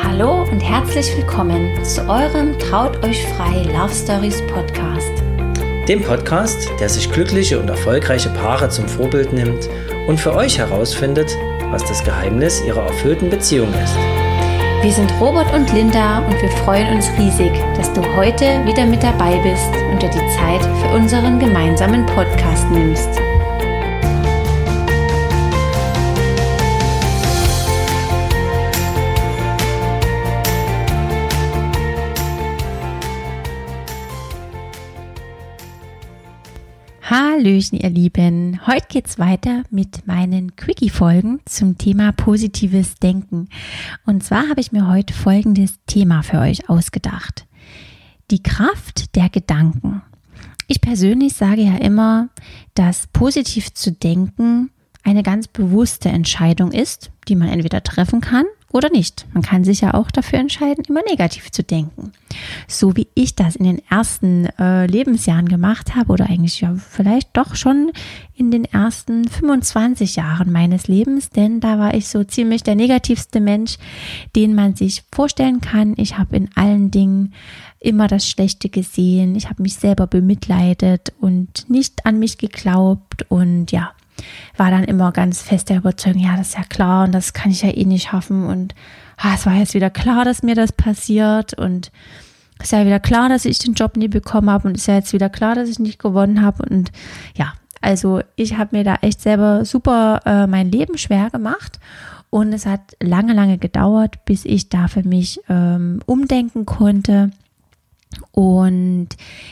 Hallo und herzlich willkommen zu eurem Traut euch frei Love Stories Podcast. Dem Podcast, der sich glückliche und erfolgreiche Paare zum Vorbild nimmt und für euch herausfindet, was das Geheimnis ihrer erfüllten Beziehung ist. Wir sind Robert und Linda und wir freuen uns riesig, dass du heute wieder mit dabei bist und dir die Zeit für unseren gemeinsamen Podcast nimmst. Hallöchen, ihr Lieben. Heute geht's weiter mit meinen Quickie-Folgen zum Thema positives Denken. Und zwar habe ich mir heute folgendes Thema für euch ausgedacht. Die Kraft der Gedanken. Ich persönlich sage ja immer, dass positiv zu denken eine ganz bewusste Entscheidung ist, die man entweder treffen kann oder nicht. Man kann sich ja auch dafür entscheiden, immer negativ zu denken. So wie ich das in den ersten äh, Lebensjahren gemacht habe oder eigentlich ja vielleicht doch schon in den ersten 25 Jahren meines Lebens, denn da war ich so ziemlich der negativste Mensch, den man sich vorstellen kann. Ich habe in allen Dingen immer das Schlechte gesehen. Ich habe mich selber bemitleidet und nicht an mich geglaubt und ja, war dann immer ganz fest der Überzeugung, ja, das ist ja klar und das kann ich ja eh nicht schaffen und ah, es war jetzt wieder klar, dass mir das passiert und es ist ja wieder klar, dass ich den Job nie bekommen habe und es ist ja jetzt wieder klar, dass ich nicht gewonnen habe und ja, also ich habe mir da echt selber super äh, mein Leben schwer gemacht und es hat lange, lange gedauert, bis ich da für mich ähm, umdenken konnte und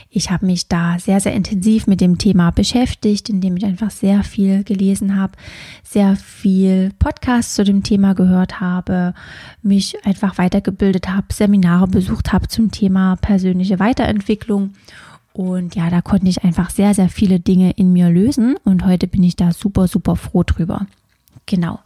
ich habe mich da sehr, sehr intensiv mit dem Thema beschäftigt, indem ich einfach sehr viel gelesen habe, sehr viel Podcasts zu dem Thema gehört habe, mich einfach weitergebildet habe, Seminare besucht habe zum Thema persönliche Weiterentwicklung. Und ja, da konnte ich einfach sehr, sehr viele Dinge in mir lösen. Und heute bin ich da super, super froh drüber. Genau.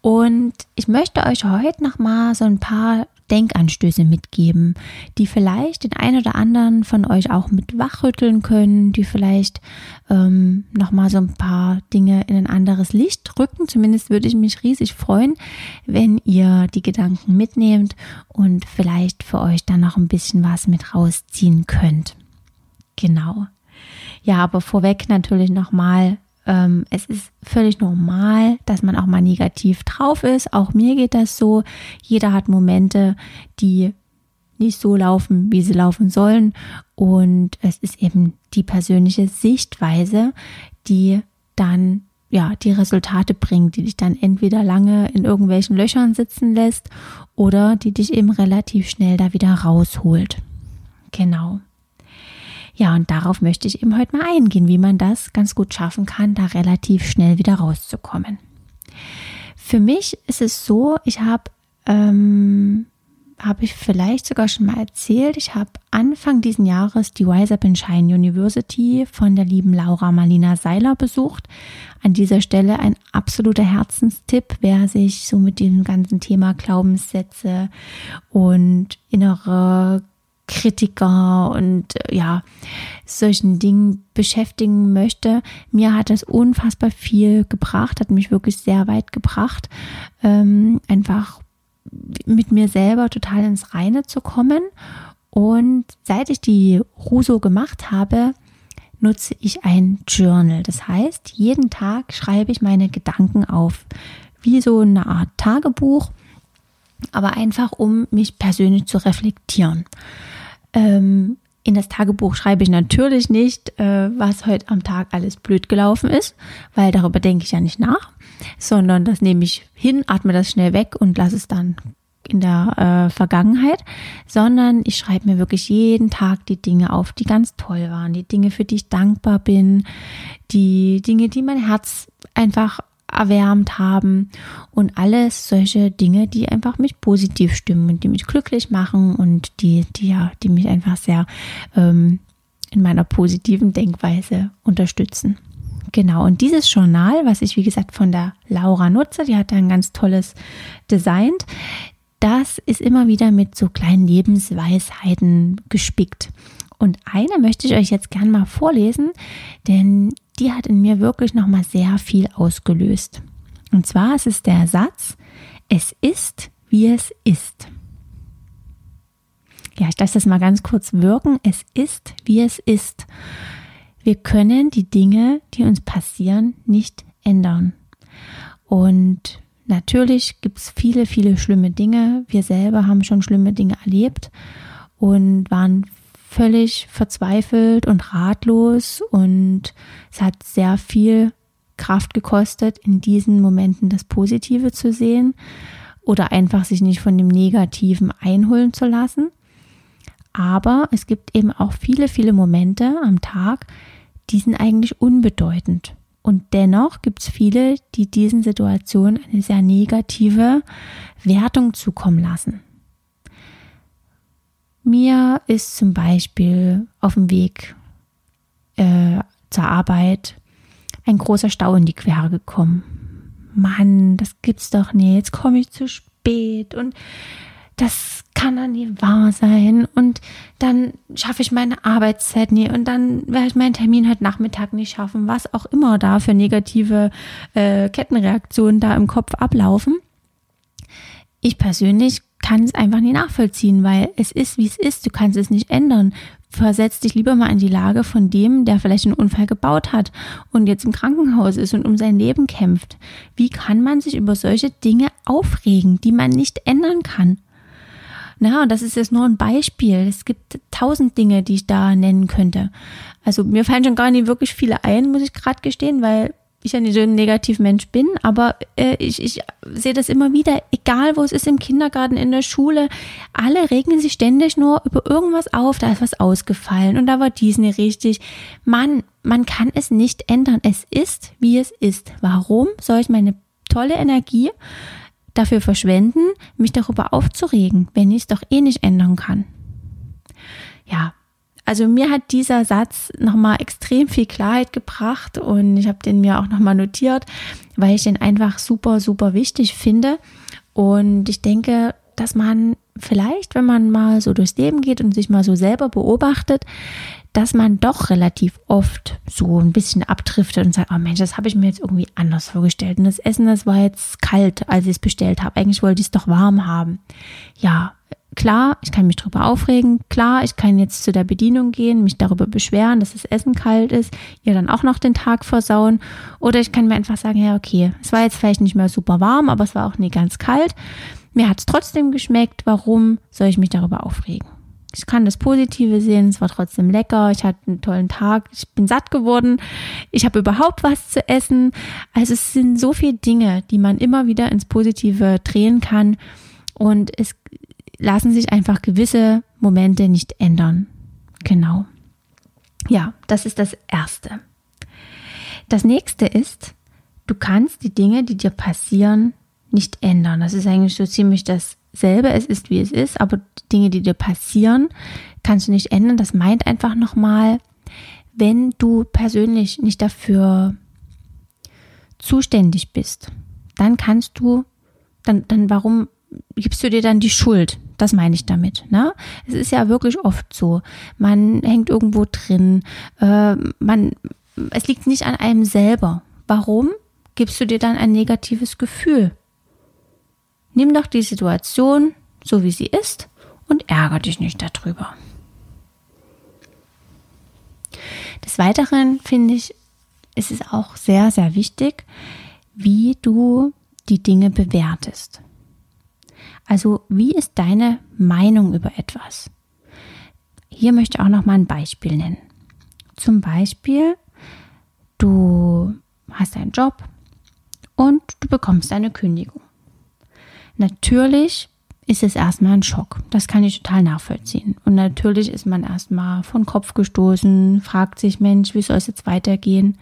Und ich möchte euch heute nochmal so ein paar Denkanstöße mitgeben, die vielleicht den einen oder anderen von euch auch mit wachrütteln können, die vielleicht ähm, nochmal so ein paar Dinge in ein anderes Licht rücken. Zumindest würde ich mich riesig freuen, wenn ihr die Gedanken mitnehmt und vielleicht für euch dann noch ein bisschen was mit rausziehen könnt. Genau. Ja, aber vorweg natürlich nochmal ähm, es ist völlig normal, dass man auch mal negativ drauf ist. Auch mir geht das so. Jeder hat Momente, die nicht so laufen, wie sie laufen sollen. Und es ist eben die persönliche Sichtweise, die dann ja, die Resultate bringt, die dich dann entweder lange in irgendwelchen Löchern sitzen lässt oder die dich eben relativ schnell da wieder rausholt. Genau. Ja, und darauf möchte ich eben heute mal eingehen, wie man das ganz gut schaffen kann, da relativ schnell wieder rauszukommen. Für mich ist es so, ich habe, ähm, habe ich vielleicht sogar schon mal erzählt, ich habe Anfang diesen Jahres die Wise Up in Shine University von der lieben Laura Marlina Seiler besucht. An dieser Stelle ein absoluter Herzenstipp, wer sich so mit dem ganzen Thema Glaubenssätze und innere Kritiker und äh, ja, solchen Dingen beschäftigen möchte. Mir hat das unfassbar viel gebracht, hat mich wirklich sehr weit gebracht, ähm, einfach mit mir selber total ins Reine zu kommen. Und seit ich die Ruso gemacht habe, nutze ich ein Journal. Das heißt, jeden Tag schreibe ich meine Gedanken auf, wie so eine Art Tagebuch, aber einfach um mich persönlich zu reflektieren. Ähm, in das Tagebuch schreibe ich natürlich nicht, äh, was heute am Tag alles blöd gelaufen ist, weil darüber denke ich ja nicht nach, sondern das nehme ich hin, atme das schnell weg und lasse es dann in der äh, Vergangenheit, sondern ich schreibe mir wirklich jeden Tag die Dinge auf, die ganz toll waren, die Dinge, für die ich dankbar bin, die Dinge, die mein Herz einfach erwärmt haben und alles solche Dinge, die einfach mich positiv stimmen und die mich glücklich machen und die, die ja, die mich einfach sehr ähm, in meiner positiven Denkweise unterstützen. Genau, und dieses Journal, was ich wie gesagt von der Laura nutze, die hat ein ganz tolles designt, das ist immer wieder mit so kleinen Lebensweisheiten gespickt. Und eine möchte ich euch jetzt gerne mal vorlesen, denn die hat in mir wirklich nochmal sehr viel ausgelöst. Und zwar ist es der Satz, es ist, wie es ist. Ja, ich lasse das mal ganz kurz wirken. Es ist, wie es ist. Wir können die Dinge, die uns passieren, nicht ändern. Und natürlich gibt es viele, viele schlimme Dinge. Wir selber haben schon schlimme Dinge erlebt und waren völlig verzweifelt und ratlos und es hat sehr viel Kraft gekostet, in diesen Momenten das Positive zu sehen oder einfach sich nicht von dem Negativen einholen zu lassen. Aber es gibt eben auch viele, viele Momente am Tag, die sind eigentlich unbedeutend. Und dennoch gibt es viele, die diesen Situationen eine sehr negative Wertung zukommen lassen. Mir ist zum Beispiel auf dem Weg äh, zur Arbeit ein großer Stau in die Quere gekommen. Mann, das gibt's doch nicht. Jetzt komme ich zu spät und das kann doch nie wahr sein. Und dann schaffe ich meine Arbeitszeit nie und dann werde ich meinen Termin heute Nachmittag nicht schaffen, was auch immer da für negative äh, Kettenreaktionen da im Kopf ablaufen. Ich persönlich kann es einfach nie nachvollziehen, weil es ist, wie es ist. Du kannst es nicht ändern. Versetz dich lieber mal in die Lage von dem, der vielleicht einen Unfall gebaut hat und jetzt im Krankenhaus ist und um sein Leben kämpft. Wie kann man sich über solche Dinge aufregen, die man nicht ändern kann? Na, und das ist jetzt nur ein Beispiel. Es gibt tausend Dinge, die ich da nennen könnte. Also mir fallen schon gar nicht wirklich viele ein, muss ich gerade gestehen, weil ich ja nicht so ein Negativ-Mensch bin, aber äh, ich, ich sehe das immer wieder, egal wo es ist, im Kindergarten, in der Schule, alle regnen sich ständig nur über irgendwas auf, da ist was ausgefallen und da war dies nicht richtig. Mann, man kann es nicht ändern. Es ist, wie es ist. Warum soll ich meine tolle Energie dafür verschwenden, mich darüber aufzuregen, wenn ich es doch eh nicht ändern kann? Ja, also mir hat dieser Satz nochmal extrem viel Klarheit gebracht und ich habe den mir auch nochmal notiert, weil ich den einfach super, super wichtig finde. Und ich denke, dass man vielleicht, wenn man mal so durchs Leben geht und sich mal so selber beobachtet, dass man doch relativ oft so ein bisschen abdriftet und sagt, oh Mensch, das habe ich mir jetzt irgendwie anders vorgestellt. Und das Essen, das war jetzt kalt, als ich es bestellt habe. Eigentlich wollte ich es doch warm haben. Ja, Klar, ich kann mich darüber aufregen. Klar, ich kann jetzt zu der Bedienung gehen, mich darüber beschweren, dass das Essen kalt ist, ihr dann auch noch den Tag versauen. Oder ich kann mir einfach sagen, ja, okay, es war jetzt vielleicht nicht mehr super warm, aber es war auch nie ganz kalt. Mir hat es trotzdem geschmeckt. Warum soll ich mich darüber aufregen? Ich kann das Positive sehen, es war trotzdem lecker, ich hatte einen tollen Tag, ich bin satt geworden, ich habe überhaupt was zu essen. Also es sind so viele Dinge, die man immer wieder ins Positive drehen kann. Und es lassen sich einfach gewisse Momente nicht ändern. Genau. Ja, das ist das Erste. Das nächste ist, du kannst die Dinge, die dir passieren, nicht ändern. Das ist eigentlich so ziemlich dasselbe. Es ist, wie es ist, aber die Dinge, die dir passieren, kannst du nicht ändern. Das meint einfach nochmal, wenn du persönlich nicht dafür zuständig bist, dann kannst du, dann, dann warum gibst du dir dann die Schuld? Das meine ich damit. Ne? Es ist ja wirklich oft so. Man hängt irgendwo drin. Äh, man, es liegt nicht an einem selber. Warum gibst du dir dann ein negatives Gefühl? Nimm doch die Situation so wie sie ist und ärger dich nicht darüber. Des Weiteren finde ich, ist es auch sehr, sehr wichtig, wie du die Dinge bewertest. Also wie ist deine Meinung über etwas? Hier möchte ich auch noch mal ein Beispiel nennen. Zum Beispiel, du hast einen Job und du bekommst eine Kündigung. Natürlich ist es erstmal ein Schock. Das kann ich total nachvollziehen. Und natürlich ist man erstmal von Kopf gestoßen, fragt sich, Mensch, wie soll es jetzt weitergehen?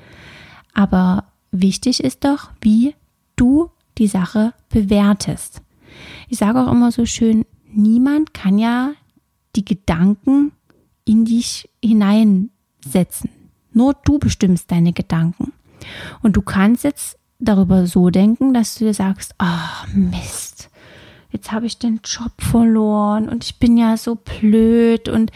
Aber wichtig ist doch, wie du die Sache bewertest. Ich sage auch immer so schön, niemand kann ja die Gedanken in dich hineinsetzen. Nur du bestimmst deine Gedanken. Und du kannst jetzt darüber so denken, dass du dir sagst, oh Mist, jetzt habe ich den Job verloren und ich bin ja so blöd und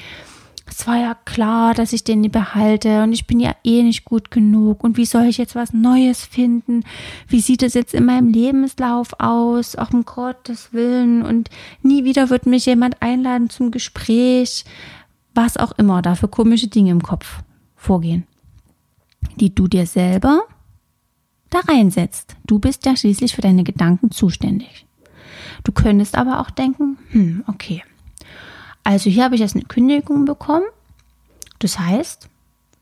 es war ja klar, dass ich den nie behalte und ich bin ja eh nicht gut genug und wie soll ich jetzt was Neues finden? Wie sieht es jetzt in meinem Lebenslauf aus? Auch um Gottes Willen und nie wieder wird mich jemand einladen zum Gespräch, was auch immer da für komische Dinge im Kopf vorgehen, die du dir selber da reinsetzt. Du bist ja schließlich für deine Gedanken zuständig. Du könntest aber auch denken, hm, okay, also hier habe ich jetzt eine Kündigung bekommen. Das heißt,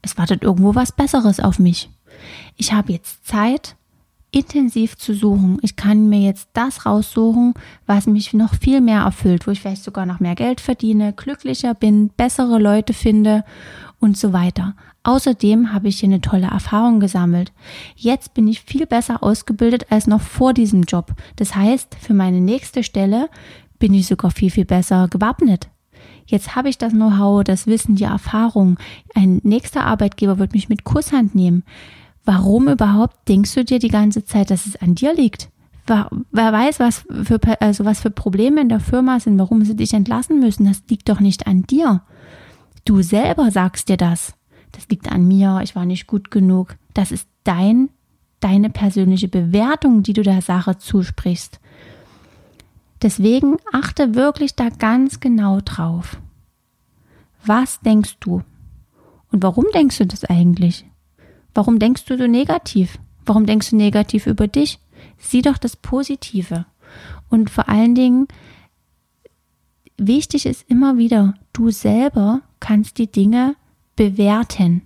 es wartet irgendwo was Besseres auf mich. Ich habe jetzt Zeit, intensiv zu suchen. Ich kann mir jetzt das raussuchen, was mich noch viel mehr erfüllt, wo ich vielleicht sogar noch mehr Geld verdiene, glücklicher bin, bessere Leute finde und so weiter. Außerdem habe ich hier eine tolle Erfahrung gesammelt. Jetzt bin ich viel besser ausgebildet als noch vor diesem Job. Das heißt, für meine nächste Stelle bin ich sogar viel, viel besser gewappnet. Jetzt habe ich das Know-how, das Wissen, die Erfahrung. Ein nächster Arbeitgeber wird mich mit Kusshand nehmen. Warum überhaupt denkst du dir die ganze Zeit, dass es an dir liegt? Wer weiß, was für, also was für Probleme in der Firma sind, warum sie dich entlassen müssen. Das liegt doch nicht an dir. Du selber sagst dir das. Das liegt an mir, ich war nicht gut genug. Das ist dein, deine persönliche Bewertung, die du der Sache zusprichst. Deswegen achte wirklich da ganz genau drauf. Was denkst du? Und warum denkst du das eigentlich? Warum denkst du so negativ? Warum denkst du negativ über dich? Sieh doch das Positive. Und vor allen Dingen, wichtig ist immer wieder, du selber kannst die Dinge bewerten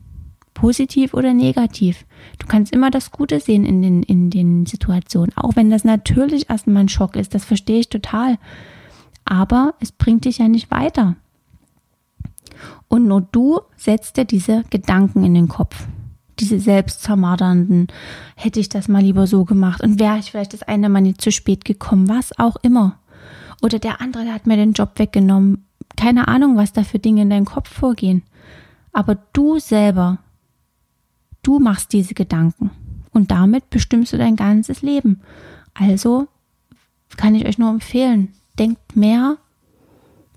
positiv oder negativ. Du kannst immer das Gute sehen in den, in den Situationen, auch wenn das natürlich erstmal ein Schock ist, das verstehe ich total. Aber es bringt dich ja nicht weiter. Und nur du setzt dir diese Gedanken in den Kopf. Diese selbstzermardernden, hätte ich das mal lieber so gemacht und wäre ich vielleicht das eine Mal nicht zu spät gekommen, was auch immer. Oder der andere, der hat mir den Job weggenommen. Keine Ahnung, was da für Dinge in deinem Kopf vorgehen. Aber du selber Du machst diese Gedanken und damit bestimmst du dein ganzes Leben. Also kann ich euch nur empfehlen, denkt mehr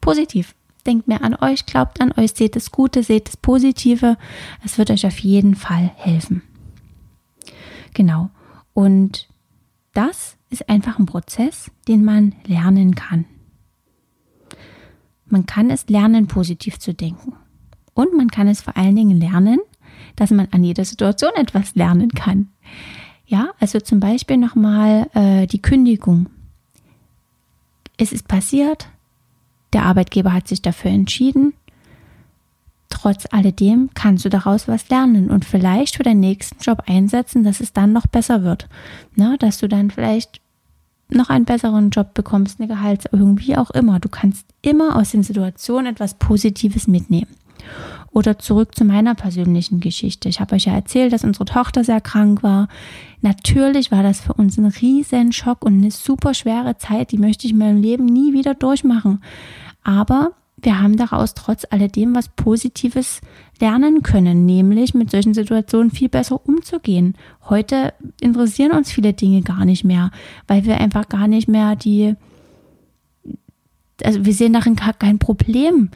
positiv. Denkt mehr an euch, glaubt an euch, seht das Gute, seht das Positive. Es wird euch auf jeden Fall helfen. Genau. Und das ist einfach ein Prozess, den man lernen kann. Man kann es lernen, positiv zu denken. Und man kann es vor allen Dingen lernen, dass man an jeder Situation etwas lernen kann. Ja, also zum Beispiel nochmal äh, die Kündigung. Es ist passiert, der Arbeitgeber hat sich dafür entschieden. Trotz alledem kannst du daraus was lernen und vielleicht für deinen nächsten Job einsetzen, dass es dann noch besser wird. Ne? Dass du dann vielleicht noch einen besseren Job bekommst, eine Gehaltserhöhung, wie auch immer. Du kannst immer aus den Situationen etwas Positives mitnehmen. Oder zurück zu meiner persönlichen Geschichte. Ich habe euch ja erzählt, dass unsere Tochter sehr krank war. Natürlich war das für uns ein riesen Schock und eine super schwere Zeit. Die möchte ich in meinem Leben nie wieder durchmachen. Aber wir haben daraus trotz alledem was Positives lernen können, nämlich mit solchen Situationen viel besser umzugehen. Heute interessieren uns viele Dinge gar nicht mehr, weil wir einfach gar nicht mehr die, also wir sehen darin gar kein Problem.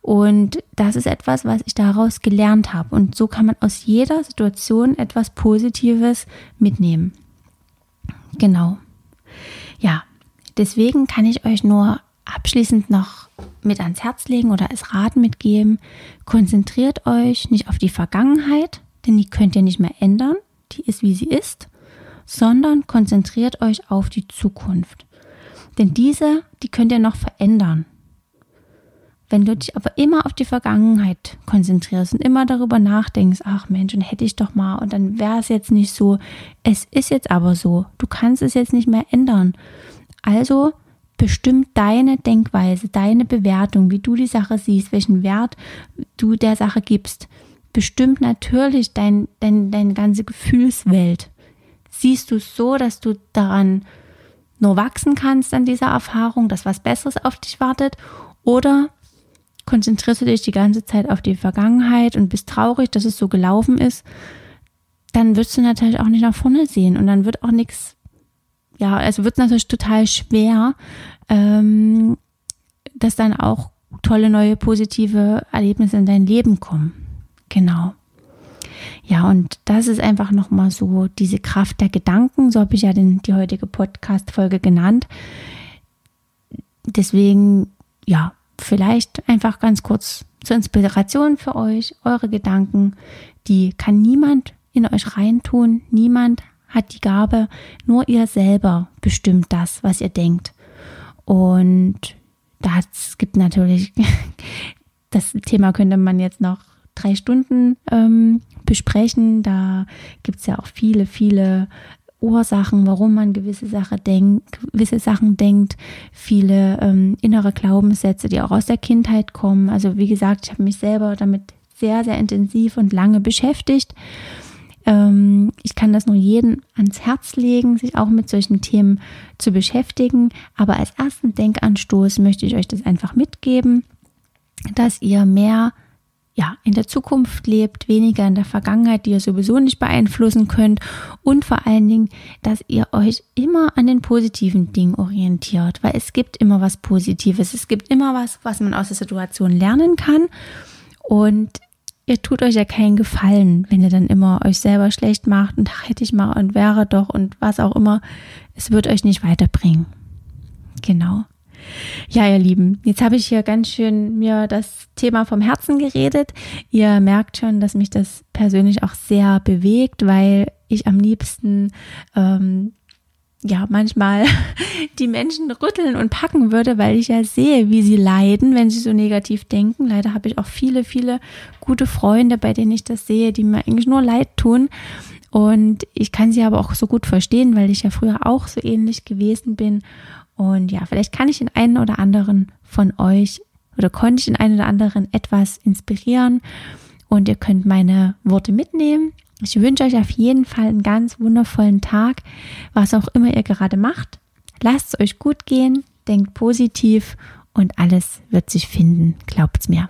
Und das ist etwas, was ich daraus gelernt habe. Und so kann man aus jeder Situation etwas Positives mitnehmen. Genau. Ja, deswegen kann ich euch nur abschließend noch mit ans Herz legen oder als Rat mitgeben. Konzentriert euch nicht auf die Vergangenheit, denn die könnt ihr nicht mehr ändern. Die ist, wie sie ist. Sondern konzentriert euch auf die Zukunft. Denn diese, die könnt ihr noch verändern. Wenn du dich aber immer auf die Vergangenheit konzentrierst und immer darüber nachdenkst, ach Mensch, und hätte ich doch mal und dann wäre es jetzt nicht so. Es ist jetzt aber so. Du kannst es jetzt nicht mehr ändern. Also bestimmt deine Denkweise, deine Bewertung, wie du die Sache siehst, welchen Wert du der Sache gibst, bestimmt natürlich dein, dein, deine ganze Gefühlswelt. Siehst du es so, dass du daran nur wachsen kannst an dieser Erfahrung, dass was Besseres auf dich wartet? Oder konzentrierst du dich die ganze Zeit auf die Vergangenheit und bist traurig, dass es so gelaufen ist, dann wirst du natürlich auch nicht nach vorne sehen und dann wird auch nichts, ja, also wird es natürlich total schwer, ähm, das dann auch tolle neue positive Erlebnisse in dein Leben kommen. Genau. Ja, und das ist einfach nochmal so diese Kraft der Gedanken, so habe ich ja den, die heutige Podcast-Folge genannt. Deswegen, ja, vielleicht einfach ganz kurz zur Inspiration für euch, eure Gedanken, die kann niemand in euch reintun, niemand hat die Gabe, nur ihr selber bestimmt das, was ihr denkt. Und das gibt natürlich, das Thema könnte man jetzt noch drei Stunden ähm, besprechen. Da gibt es ja auch viele, viele Ursachen, warum man gewisse, Sache denkt, gewisse Sachen denkt, viele ähm, innere Glaubenssätze, die auch aus der Kindheit kommen. Also wie gesagt, ich habe mich selber damit sehr, sehr intensiv und lange beschäftigt. Ähm, ich kann das nur jedem ans Herz legen, sich auch mit solchen Themen zu beschäftigen. Aber als ersten Denkanstoß möchte ich euch das einfach mitgeben, dass ihr mehr ja, in der Zukunft lebt, weniger in der Vergangenheit, die ihr sowieso nicht beeinflussen könnt und vor allen Dingen, dass ihr euch immer an den positiven Dingen orientiert, weil es gibt immer was Positives, es gibt immer was, was man aus der Situation lernen kann und ihr tut euch ja keinen Gefallen, wenn ihr dann immer euch selber schlecht macht und ach, hätte ich mal und wäre doch und was auch immer, es wird euch nicht weiterbringen. Genau. Ja, ihr Lieben, jetzt habe ich hier ganz schön mir das Thema vom Herzen geredet. Ihr merkt schon, dass mich das persönlich auch sehr bewegt, weil ich am liebsten ähm, ja manchmal die Menschen rütteln und packen würde, weil ich ja sehe, wie sie leiden, wenn sie so negativ denken. Leider habe ich auch viele, viele gute Freunde, bei denen ich das sehe, die mir eigentlich nur leid tun. Und ich kann sie aber auch so gut verstehen, weil ich ja früher auch so ähnlich gewesen bin. Und ja, vielleicht kann ich den einen oder anderen von euch oder konnte ich den einen oder anderen etwas inspirieren und ihr könnt meine Worte mitnehmen. Ich wünsche euch auf jeden Fall einen ganz wundervollen Tag, was auch immer ihr gerade macht. Lasst es euch gut gehen, denkt positiv und alles wird sich finden, glaubt's mir.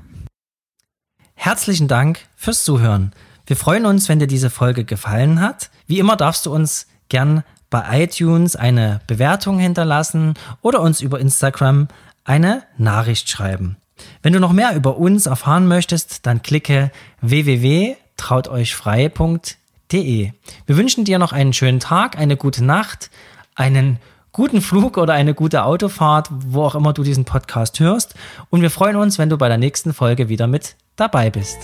Herzlichen Dank fürs Zuhören. Wir freuen uns, wenn dir diese Folge gefallen hat. Wie immer darfst du uns gern bei iTunes eine Bewertung hinterlassen oder uns über Instagram eine Nachricht schreiben. Wenn du noch mehr über uns erfahren möchtest, dann klicke www.trauteuchfrei.de. Wir wünschen dir noch einen schönen Tag, eine gute Nacht, einen guten Flug oder eine gute Autofahrt, wo auch immer du diesen Podcast hörst. Und wir freuen uns, wenn du bei der nächsten Folge wieder mit dabei bist.